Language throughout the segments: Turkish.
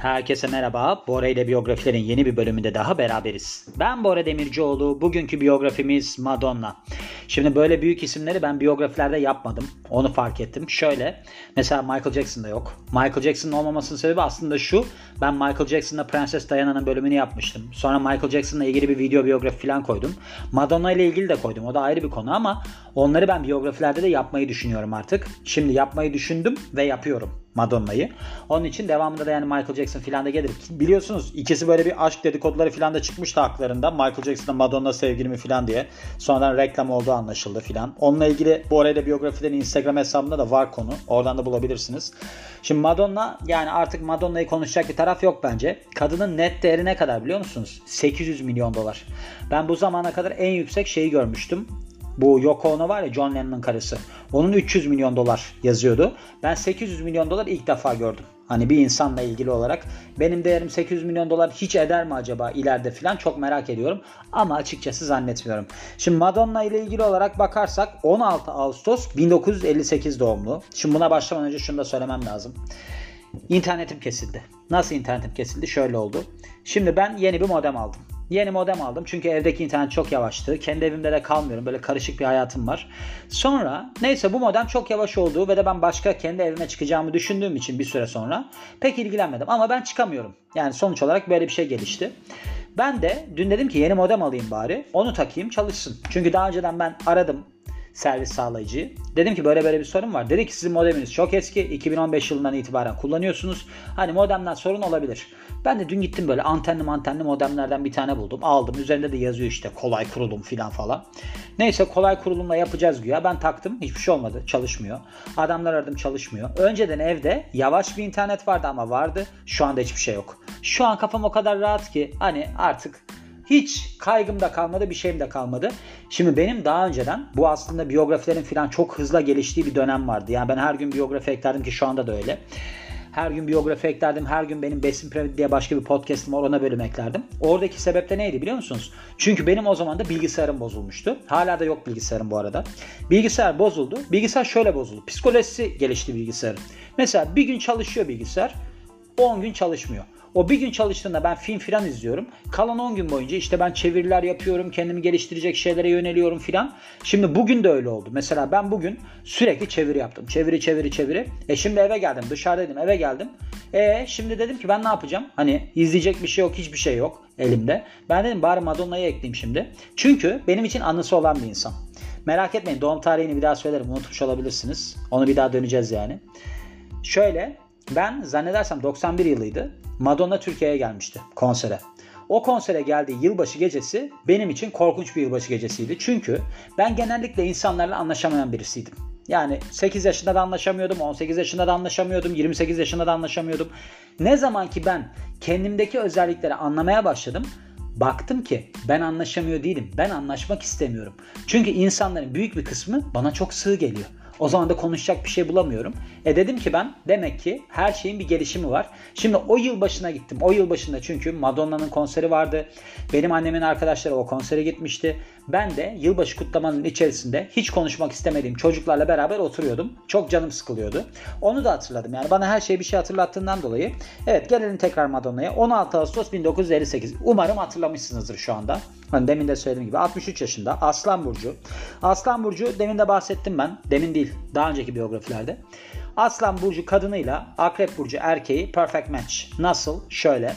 Herkese merhaba. Bora ile biyografilerin yeni bir bölümünde daha beraberiz. Ben Bora Demircioğlu. Bugünkü biyografimiz Madonna. Şimdi böyle büyük isimleri ben biyografilerde yapmadım. Onu fark ettim. Şöyle mesela Michael Jackson'da yok. Michael Jackson'ın olmamasının sebebi aslında şu. Ben Michael Jackson'la Prenses Diana'nın bölümünü yapmıştım. Sonra Michael Jackson'la ilgili bir video biyografi falan koydum. Madonna ile ilgili de koydum. O da ayrı bir konu ama onları ben biyografilerde de yapmayı düşünüyorum artık. Şimdi yapmayı düşündüm ve yapıyorum. Madonna'yı. Onun için devamında da yani Michael Jackson filan da gelir. Biliyorsunuz ikisi böyle bir aşk dedikoduları filan da çıkmıştı haklarında. Michael Jackson'la Madonna sevgili filan diye. Sonradan reklam olduğu anlaşıldı filan. Onunla ilgili bu arada biyografilerin Instagram hesabında da var konu. Oradan da bulabilirsiniz. Şimdi Madonna yani artık Madonna'yı konuşacak bir taraf yok bence. Kadının net değeri ne kadar biliyor musunuz? 800 milyon dolar. Ben bu zamana kadar en yüksek şeyi görmüştüm. Bu Yoko Ono var ya John Lennon'ın karısı. Onun 300 milyon dolar yazıyordu. Ben 800 milyon dolar ilk defa gördüm. Hani bir insanla ilgili olarak benim değerim 800 milyon dolar hiç eder mi acaba ileride filan çok merak ediyorum. Ama açıkçası zannetmiyorum. Şimdi Madonna ile ilgili olarak bakarsak 16 Ağustos 1958 doğumlu. Şimdi buna başlamadan önce şunu da söylemem lazım. İnternetim kesildi. Nasıl internetim kesildi? Şöyle oldu. Şimdi ben yeni bir modem aldım. Yeni modem aldım çünkü evdeki internet çok yavaştı. Kendi evimde de kalmıyorum. Böyle karışık bir hayatım var. Sonra neyse bu modem çok yavaş olduğu ve de ben başka kendi evime çıkacağımı düşündüğüm için bir süre sonra pek ilgilenmedim. Ama ben çıkamıyorum. Yani sonuç olarak böyle bir şey gelişti. Ben de dün dedim ki yeni modem alayım bari. Onu takayım çalışsın. Çünkü daha önceden ben aradım servis sağlayıcı. Dedim ki böyle böyle bir sorun var. Dedi ki sizin modeminiz çok eski. 2015 yılından itibaren kullanıyorsunuz. Hani modemden sorun olabilir. Ben de dün gittim böyle antenli antenli modemlerden bir tane buldum. Aldım. Üzerinde de yazıyor işte kolay kurulum filan falan. Neyse kolay kurulumla yapacağız güya. Ben taktım. Hiçbir şey olmadı. Çalışmıyor. Adamlar aradım çalışmıyor. Önceden evde yavaş bir internet vardı ama vardı. Şu anda hiçbir şey yok. Şu an kafam o kadar rahat ki hani artık hiç kaygım da kalmadı bir şeyim de kalmadı. Şimdi benim daha önceden bu aslında biyografilerin falan çok hızla geliştiği bir dönem vardı. Yani ben her gün biyografi eklerdim ki şu anda da öyle. Her gün biyografi eklerdim. Her gün benim Besin Piramidi diye başka bir podcastım var ona bölüm eklerdim. Oradaki sebep de neydi biliyor musunuz? Çünkü benim o zaman da bilgisayarım bozulmuştu. Hala da yok bilgisayarım bu arada. Bilgisayar bozuldu. Bilgisayar şöyle bozuldu. Psikolojisi gelişti bilgisayarın. Mesela bir gün çalışıyor bilgisayar. 10 gün çalışmıyor. O bir gün çalıştığında ben film filan izliyorum. Kalan 10 gün boyunca işte ben çeviriler yapıyorum. Kendimi geliştirecek şeylere yöneliyorum filan. Şimdi bugün de öyle oldu. Mesela ben bugün sürekli çeviri yaptım. Çeviri çeviri çeviri. E şimdi eve geldim. Dışarıdaydım eve geldim. E şimdi dedim ki ben ne yapacağım? Hani izleyecek bir şey yok hiçbir şey yok elimde. Ben dedim bari Madonna'yı ekleyeyim şimdi. Çünkü benim için anısı olan bir insan. Merak etmeyin doğum tarihini bir daha söylerim. Unutmuş olabilirsiniz. Onu bir daha döneceğiz yani. Şöyle ben zannedersem 91 yılıydı. Madonna Türkiye'ye gelmişti konsere. O konsere geldiği yılbaşı gecesi benim için korkunç bir yılbaşı gecesiydi. Çünkü ben genellikle insanlarla anlaşamayan birisiydim. Yani 8 yaşında da anlaşamıyordum, 18 yaşında da anlaşamıyordum, 28 yaşında da anlaşamıyordum. Ne zaman ki ben kendimdeki özellikleri anlamaya başladım, baktım ki ben anlaşamıyor değilim. Ben anlaşmak istemiyorum. Çünkü insanların büyük bir kısmı bana çok sığ geliyor. O zaman da konuşacak bir şey bulamıyorum. E dedim ki ben demek ki her şeyin bir gelişimi var. Şimdi o yıl başına gittim. O yıl başında çünkü Madonna'nın konseri vardı. Benim annemin arkadaşları o konsere gitmişti. Ben de yılbaşı kutlamanın içerisinde hiç konuşmak istemediğim çocuklarla beraber oturuyordum. Çok canım sıkılıyordu. Onu da hatırladım. Yani bana her şeyi bir şey hatırlattığından dolayı. Evet gelelim tekrar Madonna'ya. 16 Ağustos 1958. Umarım hatırlamışsınızdır şu anda. Hani demin de söylediğim gibi 63 yaşında Aslan Burcu. Aslan Burcu demin de bahsettim ben. Demin değil daha önceki biyografilerde. Aslan Burcu kadınıyla Akrep Burcu erkeği perfect match. Nasıl? Şöyle.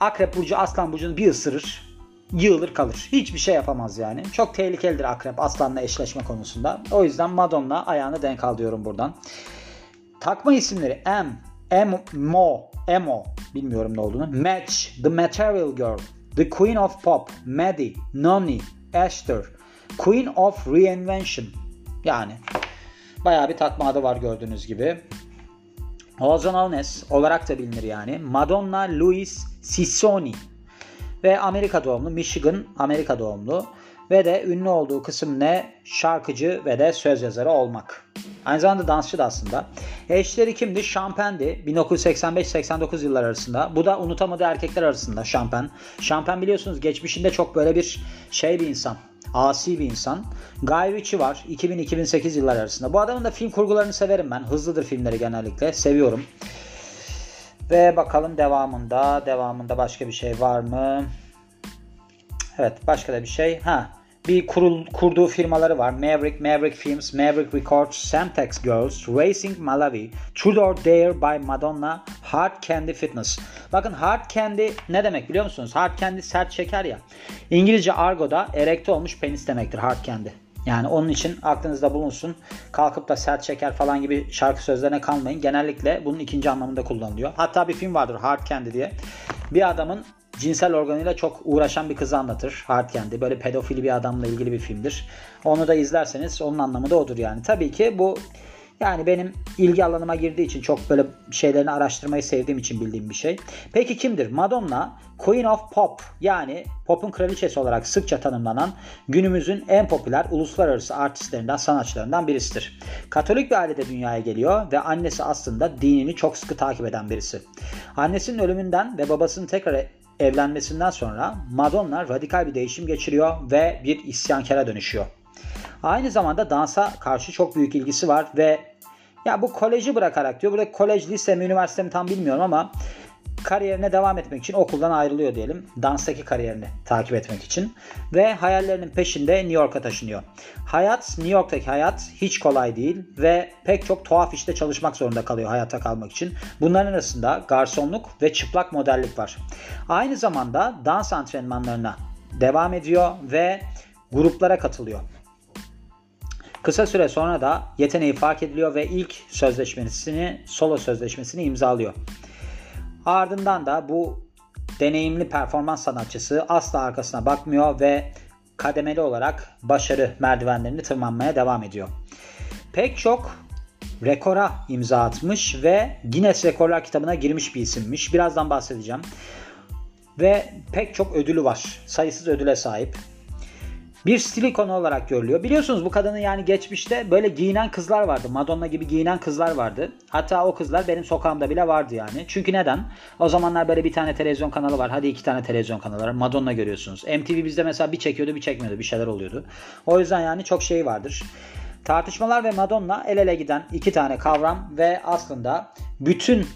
Akrep Burcu Aslan Burcu'nu bir ısırır yığılır kalır. Hiçbir şey yapamaz yani. Çok tehlikelidir akrep aslanla eşleşme konusunda. O yüzden Madonna ayağını denk al diyorum buradan. Takma isimleri M, M, Mo, Emo bilmiyorum ne olduğunu. Match, The Material Girl, The Queen of Pop, Maddie, Noni, Esther, Queen of Reinvention. Yani bayağı bir takma adı var gördüğünüz gibi. Also Alnes olarak da bilinir yani. Madonna Louise Sissoni ve Amerika doğumlu, Michigan Amerika doğumlu ve de ünlü olduğu kısım ne? Şarkıcı ve de söz yazarı olmak. Aynı zamanda dansçı da aslında. Eşleri kimdi? Şampen'di. 1985-89 yıllar arasında. Bu da unutamadığı erkekler arasında Şampen. Şampen biliyorsunuz geçmişinde çok böyle bir şey bir insan. Asi bir insan. Guy Ritchie var. 2000-2008 yıllar arasında. Bu adamın da film kurgularını severim ben. Hızlıdır filmleri genellikle. Seviyorum. Ve bakalım devamında devamında başka bir şey var mı? Evet başka da bir şey. Ha bir kurul, kurduğu firmaları var. Maverick, Maverick Films, Maverick Records, Semtex Girls, Racing Malawi, Truth or Dare by Madonna, Hard Candy Fitness. Bakın Hard Candy ne demek biliyor musunuz? Hard Candy sert şeker ya. İngilizce argoda erekte olmuş penis demektir Hard Candy. Yani onun için aklınızda bulunsun. Kalkıp da sert şeker falan gibi şarkı sözlerine kalmayın. Genellikle bunun ikinci anlamında kullanılıyor. Hatta bir film vardır Hard Candy diye. Bir adamın cinsel organıyla çok uğraşan bir kızı anlatır. Hard Candy. Böyle pedofili bir adamla ilgili bir filmdir. Onu da izlerseniz onun anlamı da odur yani. Tabii ki bu yani benim ilgi alanıma girdiği için çok böyle şeylerini araştırmayı sevdiğim için bildiğim bir şey. Peki kimdir? Madonna Queen of Pop yani pop'un kraliçesi olarak sıkça tanımlanan günümüzün en popüler uluslararası artistlerinden, sanatçılarından birisidir. Katolik bir ailede dünyaya geliyor ve annesi aslında dinini çok sıkı takip eden birisi. Annesinin ölümünden ve babasının tekrar evlenmesinden sonra Madonna radikal bir değişim geçiriyor ve bir isyankara dönüşüyor. Aynı zamanda dansa karşı çok büyük ilgisi var ve ya bu koleji bırakarak diyor. Burada kolej, lise mi, üniversite mi tam bilmiyorum ama kariyerine devam etmek için okuldan ayrılıyor diyelim. Danstaki kariyerini takip etmek için. Ve hayallerinin peşinde New York'a taşınıyor. Hayat, New York'taki hayat hiç kolay değil ve pek çok tuhaf işte çalışmak zorunda kalıyor hayatta kalmak için. Bunların arasında garsonluk ve çıplak modellik var. Aynı zamanda dans antrenmanlarına devam ediyor ve gruplara katılıyor. Kısa süre sonra da yeteneği fark ediliyor ve ilk sözleşmesini, solo sözleşmesini imzalıyor. Ardından da bu deneyimli performans sanatçısı asla arkasına bakmıyor ve kademeli olarak başarı merdivenlerini tırmanmaya devam ediyor. Pek çok rekora imza atmış ve Guinness Rekorlar kitabına girmiş bir isimmiş. Birazdan bahsedeceğim. Ve pek çok ödülü var. Sayısız ödüle sahip bir stil ikonu olarak görülüyor. Biliyorsunuz bu kadının yani geçmişte böyle giyinen kızlar vardı. Madonna gibi giyinen kızlar vardı. Hatta o kızlar benim sokağımda bile vardı yani. Çünkü neden? O zamanlar böyle bir tane televizyon kanalı var. Hadi iki tane televizyon kanalı var. Madonna görüyorsunuz. MTV bizde mesela bir çekiyordu bir çekmiyordu. Bir şeyler oluyordu. O yüzden yani çok şey vardır. Tartışmalar ve Madonna el ele giden iki tane kavram ve aslında bütün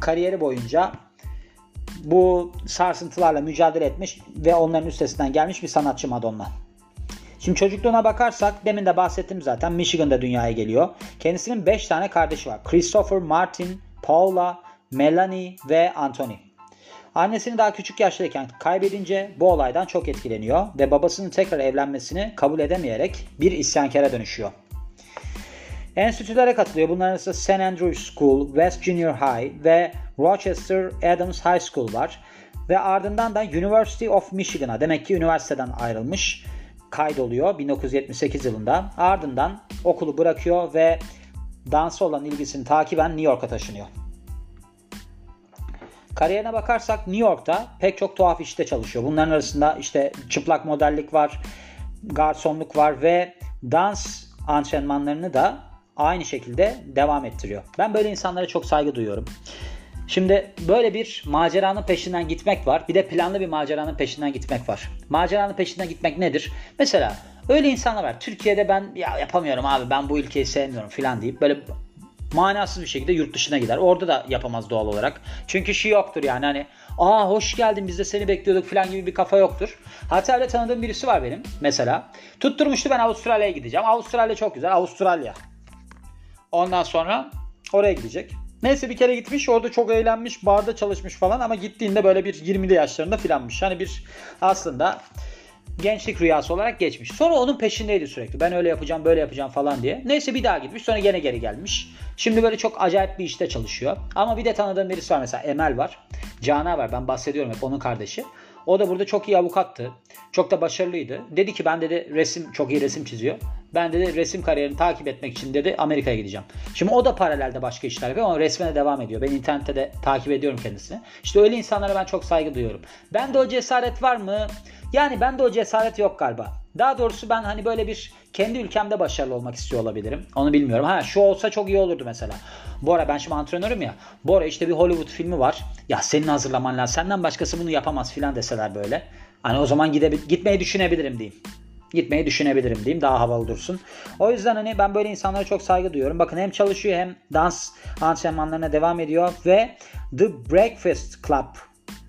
kariyeri boyunca bu sarsıntılarla mücadele etmiş ve onların üstesinden gelmiş bir sanatçı Madonna. Şimdi çocukluğuna bakarsak demin de bahsettim zaten Michigan'da dünyaya geliyor. Kendisinin 5 tane kardeşi var. Christopher, Martin, Paula, Melanie ve Anthony. Annesini daha küçük yaştayken kaybedince bu olaydan çok etkileniyor ve babasının tekrar evlenmesini kabul edemeyerek bir isyankara dönüşüyor. Enstitülere katılıyor. Bunların arasında St. Andrews School, West Junior High ve Rochester Adams High School var. Ve ardından da University of Michigan'a demek ki üniversiteden ayrılmış kaydoluyor 1978 yılında. Ardından okulu bırakıyor ve dansa olan ilgisini takiben New York'a taşınıyor. Kariyerine bakarsak New York'ta pek çok tuhaf işte çalışıyor. Bunların arasında işte çıplak modellik var, garsonluk var ve dans antrenmanlarını da aynı şekilde devam ettiriyor. Ben böyle insanlara çok saygı duyuyorum. Şimdi böyle bir maceranın peşinden gitmek var. Bir de planlı bir maceranın peşinden gitmek var. Maceranın peşinden gitmek nedir? Mesela öyle insanlar var. Türkiye'de ben ya yapamıyorum abi ben bu ülkeyi sevmiyorum filan deyip böyle manasız bir şekilde yurt dışına gider. Orada da yapamaz doğal olarak. Çünkü şu yoktur yani hani aa hoş geldin biz de seni bekliyorduk filan gibi bir kafa yoktur. Hatta öyle tanıdığım birisi var benim mesela. Tutturmuştu ben Avustralya'ya gideceğim. Avustralya çok güzel. Avustralya. Ondan sonra oraya gidecek. Neyse bir kere gitmiş orada çok eğlenmiş barda çalışmış falan ama gittiğinde böyle bir 20'li yaşlarında filanmış. Hani bir aslında gençlik rüyası olarak geçmiş. Sonra onun peşindeydi sürekli. Ben öyle yapacağım böyle yapacağım falan diye. Neyse bir daha gitmiş sonra gene geri gelmiş. Şimdi böyle çok acayip bir işte çalışıyor. Ama bir de tanıdığım birisi var mesela Emel var. Cana var ben bahsediyorum hep onun kardeşi. O da burada çok iyi avukattı. Çok da başarılıydı. Dedi ki ben dedi resim çok iyi resim çiziyor. Ben dedi resim kariyerini takip etmek için dedi Amerika'ya gideceğim. Şimdi o da paralelde başka işler yapıyor ama resmine devam ediyor. Ben internette de takip ediyorum kendisini. İşte öyle insanlara ben çok saygı duyuyorum. Ben de o cesaret var mı? Yani ben de o cesaret yok galiba. Daha doğrusu ben hani böyle bir kendi ülkemde başarılı olmak istiyor olabilirim. Onu bilmiyorum. Ha şu olsa çok iyi olurdu mesela. Bora ben şimdi antrenörüm ya. Bora işte bir Hollywood filmi var. Ya senin hazırlaman lazım. Senden başkası bunu yapamaz filan deseler böyle. Hani o zaman gidebil gitmeyi düşünebilirim diyeyim gitmeyi düşünebilirim diyeyim. Daha havalı dursun. O yüzden hani ben böyle insanlara çok saygı duyuyorum. Bakın hem çalışıyor hem dans antrenmanlarına devam ediyor ve The Breakfast Club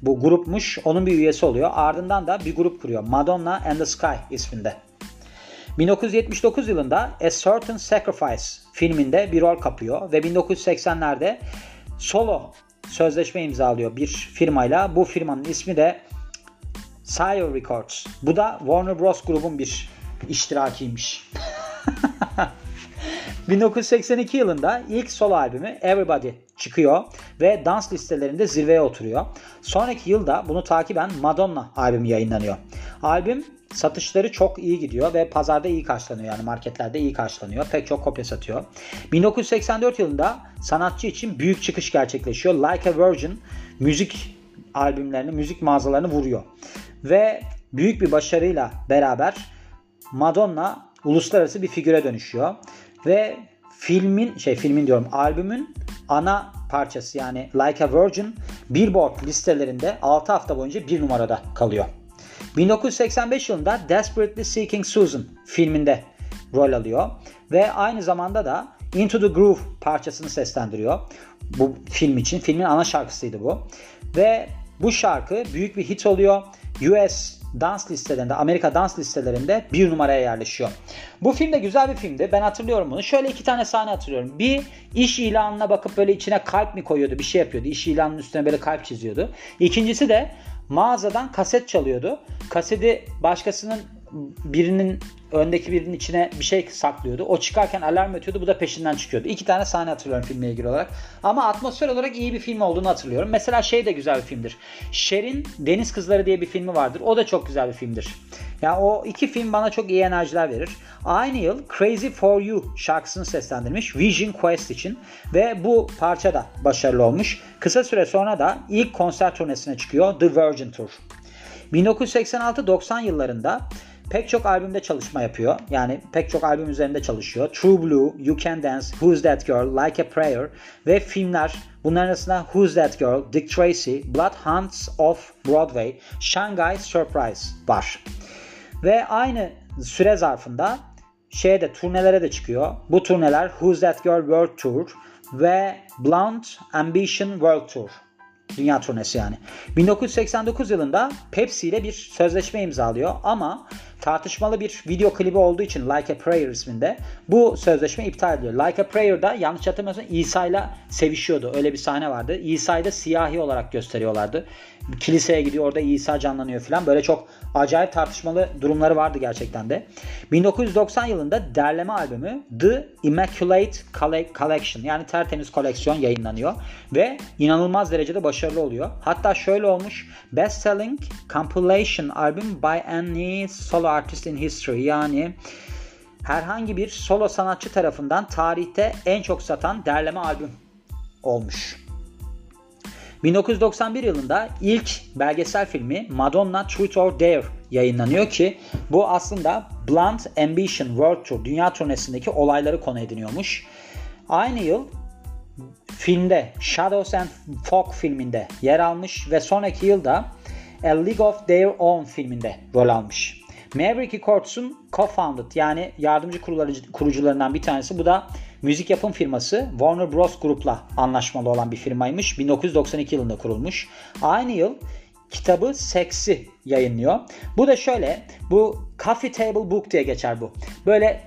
bu grupmuş. Onun bir üyesi oluyor. Ardından da bir grup kuruyor. Madonna and the Sky isminde. 1979 yılında A Certain Sacrifice filminde bir rol kapıyor ve 1980'lerde solo sözleşme imzalıyor bir firmayla. Bu firmanın ismi de Sire Records. Bu da Warner Bros. grubun bir iştirakiymiş. 1982 yılında ilk solo albümü Everybody çıkıyor ve dans listelerinde zirveye oturuyor. Sonraki yılda bunu takiben Madonna albümü yayınlanıyor. Albüm satışları çok iyi gidiyor ve pazarda iyi karşılanıyor yani marketlerde iyi karşılanıyor. Pek çok kopya satıyor. 1984 yılında sanatçı için büyük çıkış gerçekleşiyor. Like a Virgin müzik albümlerini, müzik mağazalarını vuruyor. Ve büyük bir başarıyla beraber Madonna uluslararası bir figüre dönüşüyor. Ve filmin şey filmin diyorum albümün ana parçası yani Like a Virgin Billboard listelerinde 6 hafta boyunca bir numarada kalıyor. 1985 yılında Desperately Seeking Susan filminde rol alıyor ve aynı zamanda da Into the Groove parçasını seslendiriyor bu film için. Filmin ana şarkısıydı bu. Ve bu şarkı büyük bir hit oluyor. US dans listelerinde, Amerika dans listelerinde bir numaraya yerleşiyor. Bu film de güzel bir filmdi. Ben hatırlıyorum bunu. Şöyle iki tane sahne hatırlıyorum. Bir iş ilanına bakıp böyle içine kalp mi koyuyordu, bir şey yapıyordu. İş ilanının üstüne böyle kalp çiziyordu. İkincisi de mağazadan kaset çalıyordu. Kaseti başkasının birinin öndeki birinin içine bir şey saklıyordu. O çıkarken alarm ötüyordu. Bu da peşinden çıkıyordu. İki tane sahne hatırlıyorum filmle ilgili olarak. Ama atmosfer olarak iyi bir film olduğunu hatırlıyorum. Mesela şey de güzel bir filmdir. Sher'in Deniz Kızları diye bir filmi vardır. O da çok güzel bir filmdir. Yani o iki film bana çok iyi enerjiler verir. Aynı yıl Crazy For You şarkısını seslendirmiş Vision Quest için ve bu parça da başarılı olmuş. Kısa süre sonra da ilk konser turnesine çıkıyor The Virgin Tour. 1986-90 yıllarında pek çok albümde çalışma yapıyor. Yani pek çok albüm üzerinde çalışıyor. True Blue, You Can Dance, Who's That Girl, Like a Prayer ve filmler. Bunların arasında Who's That Girl, Dick Tracy, Blood Hunts of Broadway, Shanghai Surprise var. Ve aynı süre zarfında şeye de turnelere de çıkıyor. Bu turneler Who's That Girl World Tour ve Blonde Ambition World Tour. Dünya turnesi yani. 1989 yılında Pepsi ile bir sözleşme imzalıyor ama tartışmalı bir video klibi olduğu için Like a Prayer isminde bu sözleşme iptal ediliyor. Like a Prayer'da yanlış hatırlamıyorsam İsa ile sevişiyordu. Öyle bir sahne vardı. İsa'yı da siyahi olarak gösteriyorlardı. Kiliseye gidiyor orada İsa canlanıyor falan. Böyle çok acayip tartışmalı durumları vardı gerçekten de. 1990 yılında derleme albümü The Immaculate Collection yani tertemiz koleksiyon yayınlanıyor ve inanılmaz derecede başarılı oluyor. Hatta şöyle olmuş best selling compilation album by any solo artist in history yani herhangi bir solo sanatçı tarafından tarihte en çok satan derleme albüm olmuş. 1991 yılında ilk belgesel filmi Madonna Truth or Dare yayınlanıyor ki bu aslında Blunt Ambition World Tour dünya turnesindeki olayları konu ediniyormuş. Aynı yıl filmde Shadows and Fog filminde yer almış ve sonraki yılda A League of Their Own filminde rol almış. Maverick Records'un co-founded yani yardımcı kurucularından bir tanesi. Bu da müzik yapım firması Warner Bros. Group'la anlaşmalı olan bir firmaymış. 1992 yılında kurulmuş. Aynı yıl kitabı Sex'i yayınlıyor. Bu da şöyle, bu Coffee Table Book diye geçer bu. Böyle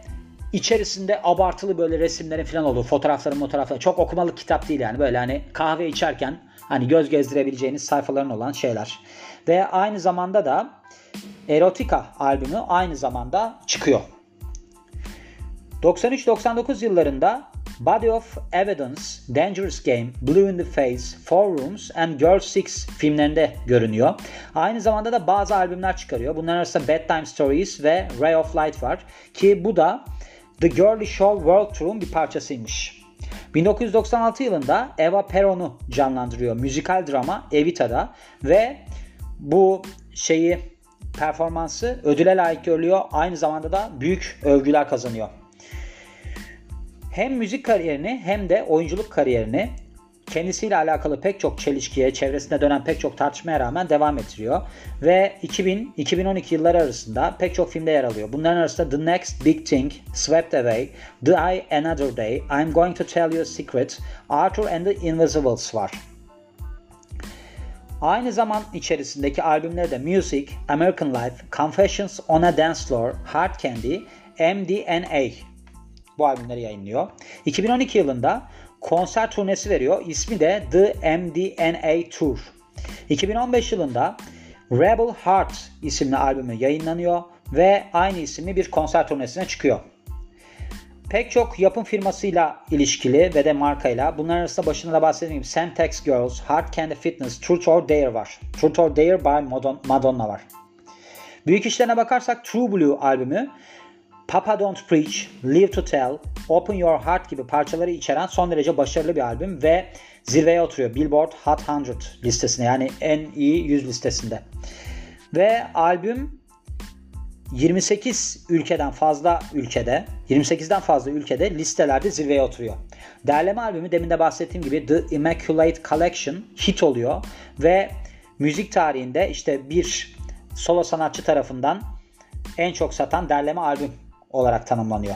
içerisinde abartılı böyle resimlerin falan olduğu fotoğrafların fotoğrafları çok okumalık kitap değil yani böyle hani kahve içerken hani göz gezdirebileceğiniz sayfaların olan şeyler. Ve aynı zamanda da Erotica albümü aynı zamanda çıkıyor. 93-99 yıllarında Body of Evidence, Dangerous Game, Blue in the Face, Four Rooms and Girl Six filmlerinde görünüyor. Aynı zamanda da bazı albümler çıkarıyor. Bunların arasında Bedtime Stories ve Ray of Light var. Ki bu da The Girly Show World Tour'un bir parçasıymış. 1996 yılında Eva Peron'u canlandırıyor müzikal drama Evita'da ve bu şeyi performansı ödüle layık görülüyor. Aynı zamanda da büyük övgüler kazanıyor. Hem müzik kariyerini hem de oyunculuk kariyerini kendisiyle alakalı pek çok çelişkiye, çevresinde dönen pek çok tartışmaya rağmen devam ettiriyor. Ve 2000-2012 yılları arasında pek çok filmde yer alıyor. Bunların arasında The Next Big Thing, Swept Away, Eye Another Day, I'm Going to Tell You a Secret, Arthur and the Invisibles var. Aynı zaman içerisindeki albümleri de Music, American Life, Confessions on a Dance Floor, Hard Candy, MDNA bu albümleri yayınlıyor. 2012 yılında konser turnesi veriyor. İsmi de The MDNA Tour. 2015 yılında Rebel Heart isimli albümü yayınlanıyor ve aynı isimli bir konser turnesine çıkıyor. Pek çok yapım firmasıyla ilişkili ve de markayla bunlar arasında başında da bahsettiğim gibi Semtex Girls, Hard Candy Fitness, Truth or Dare var. Truth or Dare by Madonna var. Büyük işlerine bakarsak True Blue albümü Papa Don't Preach, Live to Tell, Open Your Heart gibi parçaları içeren son derece başarılı bir albüm ve zirveye oturuyor Billboard Hot 100 listesine yani en iyi 100 listesinde. Ve albüm 28 ülkeden fazla ülkede, 28'den fazla ülkede listelerde zirveye oturuyor. Derleme albümü demin de bahsettiğim gibi The Immaculate Collection hit oluyor ve müzik tarihinde işte bir solo sanatçı tarafından en çok satan derleme albüm olarak tanımlanıyor.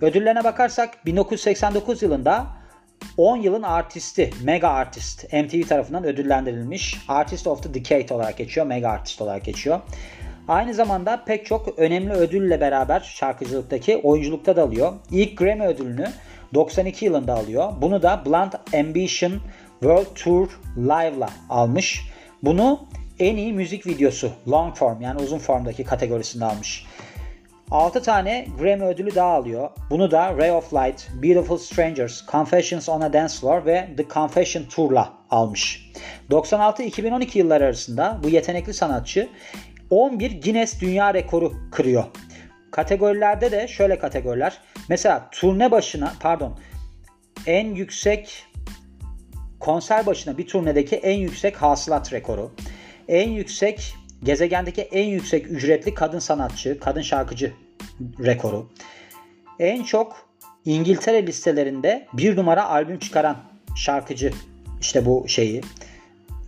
Ödüllerine bakarsak 1989 yılında 10 yılın artisti, mega artist MTV tarafından ödüllendirilmiş. Artist of the Decade olarak geçiyor, mega artist olarak geçiyor. Aynı zamanda pek çok önemli ödülle beraber şarkıcılıktaki oyunculukta da alıyor. İlk Grammy ödülünü 92 yılında alıyor. Bunu da Blunt Ambition World Tour Live'la almış. Bunu en iyi müzik videosu long form yani uzun formdaki kategorisinde almış. 6 tane Grammy ödülü daha alıyor. Bunu da Ray of Light, Beautiful Strangers, Confessions on a Dance Floor ve The Confession Tour'la almış. 96-2012 yılları arasında bu yetenekli sanatçı 11 Guinness Dünya Rekoru kırıyor. Kategorilerde de şöyle kategoriler. Mesela turne başına pardon en yüksek konser başına bir turnedeki en yüksek hasılat rekoru. En yüksek gezegendeki en yüksek ücretli kadın sanatçı, kadın şarkıcı rekoru. En çok İngiltere listelerinde bir numara albüm çıkaran şarkıcı işte bu şeyi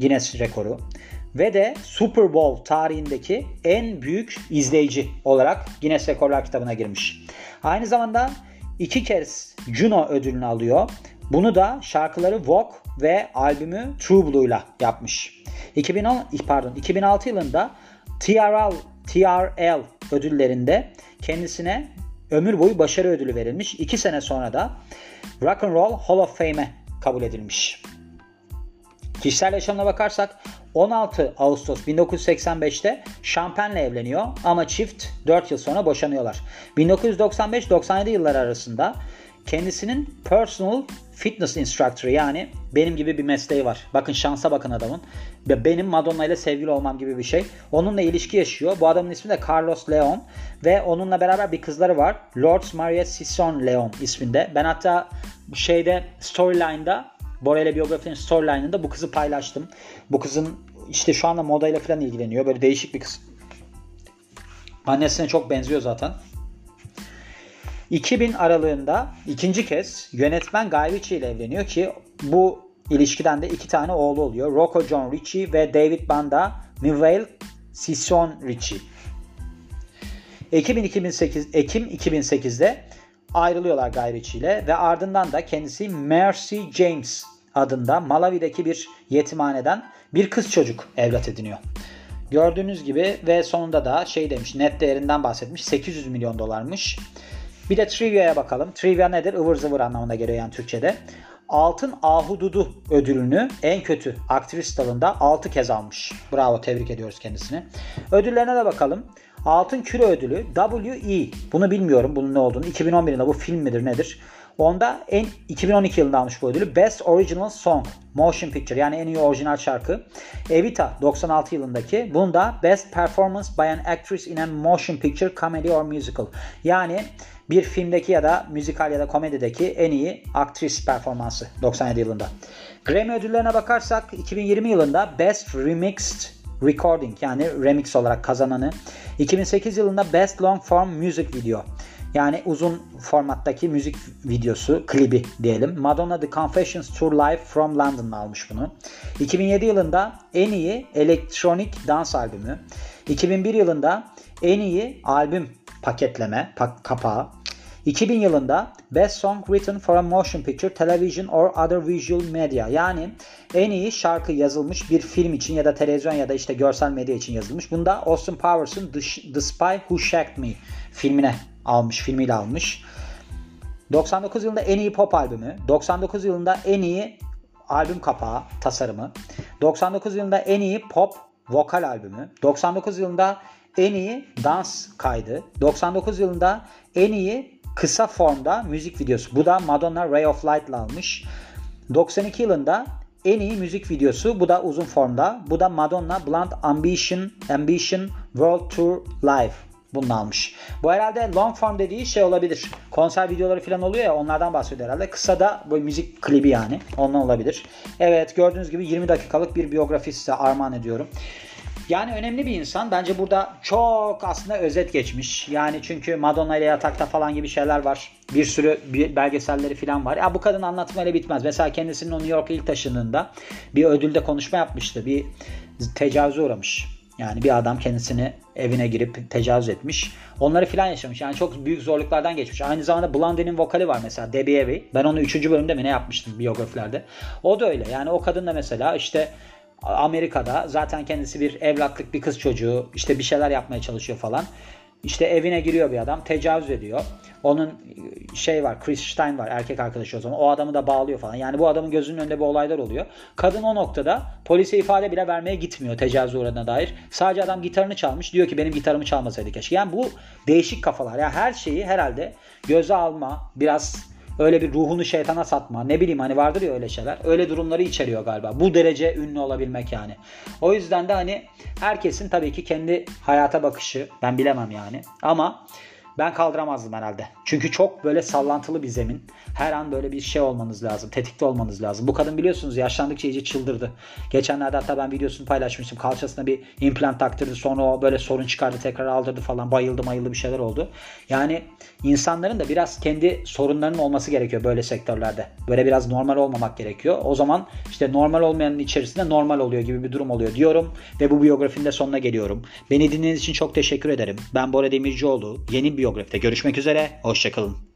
Guinness rekoru ve de Super Bowl tarihindeki en büyük izleyici olarak Guinness Rekorlar kitabına girmiş. Aynı zamanda iki kez Juno ödülünü alıyor. Bunu da şarkıları Vogue ve albümü True Blue'la yapmış. 2010 pardon 2006 yılında TRL TRL ödüllerinde kendisine ömür boyu başarı ödülü verilmiş. 2 sene sonra da Rock and Roll Hall of Fame'e kabul edilmiş. Kişisel yaşamına bakarsak 16 Ağustos 1985'te Champagne'le evleniyor ama çift 4 yıl sonra boşanıyorlar. 1995-97 yılları arasında kendisinin personal fitness instructor yani benim gibi bir mesleği var. Bakın şansa bakın adamın. Benim Madonna ile sevgili olmam gibi bir şey. Onunla ilişki yaşıyor. Bu adamın ismi de Carlos Leon ve onunla beraber bir kızları var. Lords Maria Sisson Leon isminde. Ben hatta şeyde storyline'da Borel'e biyografinin storyline'ında bu kızı paylaştım. Bu kızın işte şu anda modayla falan ilgileniyor. Böyle değişik bir kız. Annesine çok benziyor zaten. 2000 aralığında ikinci kez yönetmen Guy Ritchie ile evleniyor ki bu ilişkiden de iki tane oğlu oluyor. Rocco John Ritchie ve David Banda Miguel Sison Ritchie. Ekim 2008 Ekim 2008'de ayrılıyorlar Guy Ritchie ile ve ardından da kendisi Mercy James adında Malawi'deki bir yetimhaneden bir kız çocuk evlat ediniyor. Gördüğünüz gibi ve sonunda da şey demiş net değerinden bahsetmiş 800 milyon dolarmış. Bir de trivia'ya bakalım. Trivia nedir? Ivır zıvır anlamına geliyor yani Türkçe'de. Altın Ahududu ödülünü en kötü aktris dalında 6 kez almış. Bravo tebrik ediyoruz kendisini. Ödüllerine de bakalım. Altın Küre ödülü WE. Bunu bilmiyorum bunun ne olduğunu. 2011 yılında bu film midir nedir? Onda en 2012 yılında almış bu ödülü. Best Original Song Motion Picture yani en iyi orijinal şarkı. Evita 96 yılındaki. Bunda Best Performance by an Actress in a Motion Picture Comedy or Musical. Yani bir filmdeki ya da müzikal ya da komedideki en iyi aktris performansı 97 yılında. Grammy ödüllerine bakarsak 2020 yılında Best Remixed Recording yani remix olarak kazananı. 2008 yılında Best Long Form Music Video. Yani uzun formattaki müzik videosu, klibi diyelim. Madonna The Confessions Tour Live from London'da almış bunu. 2007 yılında en iyi elektronik dans albümü. 2001 yılında en iyi albüm paketleme, pak kapağı. 2000 yılında Best Song Written for a Motion Picture, Television or Other Visual Media. Yani en iyi şarkı yazılmış bir film için ya da televizyon ya da işte görsel medya için yazılmış. Bunda Austin Powers'ın The, Spy Who Shagged Me filmine almış, filmiyle almış. 99 yılında en iyi pop albümü, 99 yılında en iyi albüm kapağı tasarımı, 99 yılında en iyi pop vokal albümü, 99 yılında en iyi dans kaydı, 99 yılında en iyi kısa formda müzik videosu. Bu da Madonna Ray of Light almış. 92 yılında en iyi müzik videosu. Bu da uzun formda. Bu da Madonna Blunt Ambition Ambition World Tour Live. Bunu almış. Bu herhalde long form dediği şey olabilir. Konser videoları falan oluyor ya onlardan bahsediyor herhalde. Kısa da böyle müzik klibi yani. Ondan olabilir. Evet gördüğünüz gibi 20 dakikalık bir biyografi size armağan ediyorum. Yani önemli bir insan. Bence burada çok aslında özet geçmiş. Yani çünkü Madonna ile yatakta falan gibi şeyler var. Bir sürü belgeselleri falan var. Ya bu kadın anlatmayla bitmez. Mesela kendisinin New York'a ilk taşındığında bir ödülde konuşma yapmıştı. Bir tecavüze uğramış. Yani bir adam kendisini evine girip tecavüz etmiş. Onları filan yaşamış. Yani çok büyük zorluklardan geçmiş. Aynı zamanda Blondie'nin vokali var mesela Debbie Harry. Ben onu 3. bölümde mi ne yapmıştım biyografilerde. O da öyle. Yani o kadın da mesela işte Amerika'da zaten kendisi bir evlatlık bir kız çocuğu işte bir şeyler yapmaya çalışıyor falan. İşte evine giriyor bir adam tecavüz ediyor. Onun şey var Chris Stein var erkek arkadaşı o zaman. O adamı da bağlıyor falan. Yani bu adamın gözünün önünde bu olaylar oluyor. Kadın o noktada polise ifade bile vermeye gitmiyor tecavüz uğradığına dair. Sadece adam gitarını çalmış. Diyor ki benim gitarımı çalmasaydı keşke. Yani bu değişik kafalar. Yani her şeyi herhalde göze alma, biraz öyle bir ruhunu şeytana satma. Ne bileyim hani vardır ya öyle şeyler. Öyle durumları içeriyor galiba. Bu derece ünlü olabilmek yani. O yüzden de hani herkesin tabii ki kendi hayata bakışı. Ben bilemem yani. Ama ben kaldıramazdım herhalde. Çünkü çok böyle sallantılı bir zemin. Her an böyle bir şey olmanız lazım. Tetikte olmanız lazım. Bu kadın biliyorsunuz yaşlandıkça iyice çıldırdı. Geçenlerde hatta ben videosunu paylaşmıştım. Kalçasına bir implant taktırdı. Sonra o böyle sorun çıkardı. Tekrar aldırdı falan. Bayıldı mayıldı bir şeyler oldu. Yani insanların da biraz kendi sorunlarının olması gerekiyor böyle sektörlerde. Böyle biraz normal olmamak gerekiyor. O zaman işte normal olmayanın içerisinde normal oluyor gibi bir durum oluyor diyorum. Ve bu biyografinin de sonuna geliyorum. Beni dinlediğiniz için çok teşekkür ederim. Ben Bora Demircioğlu. Yeni bir biyografide görüşmek üzere. Hoşçakalın.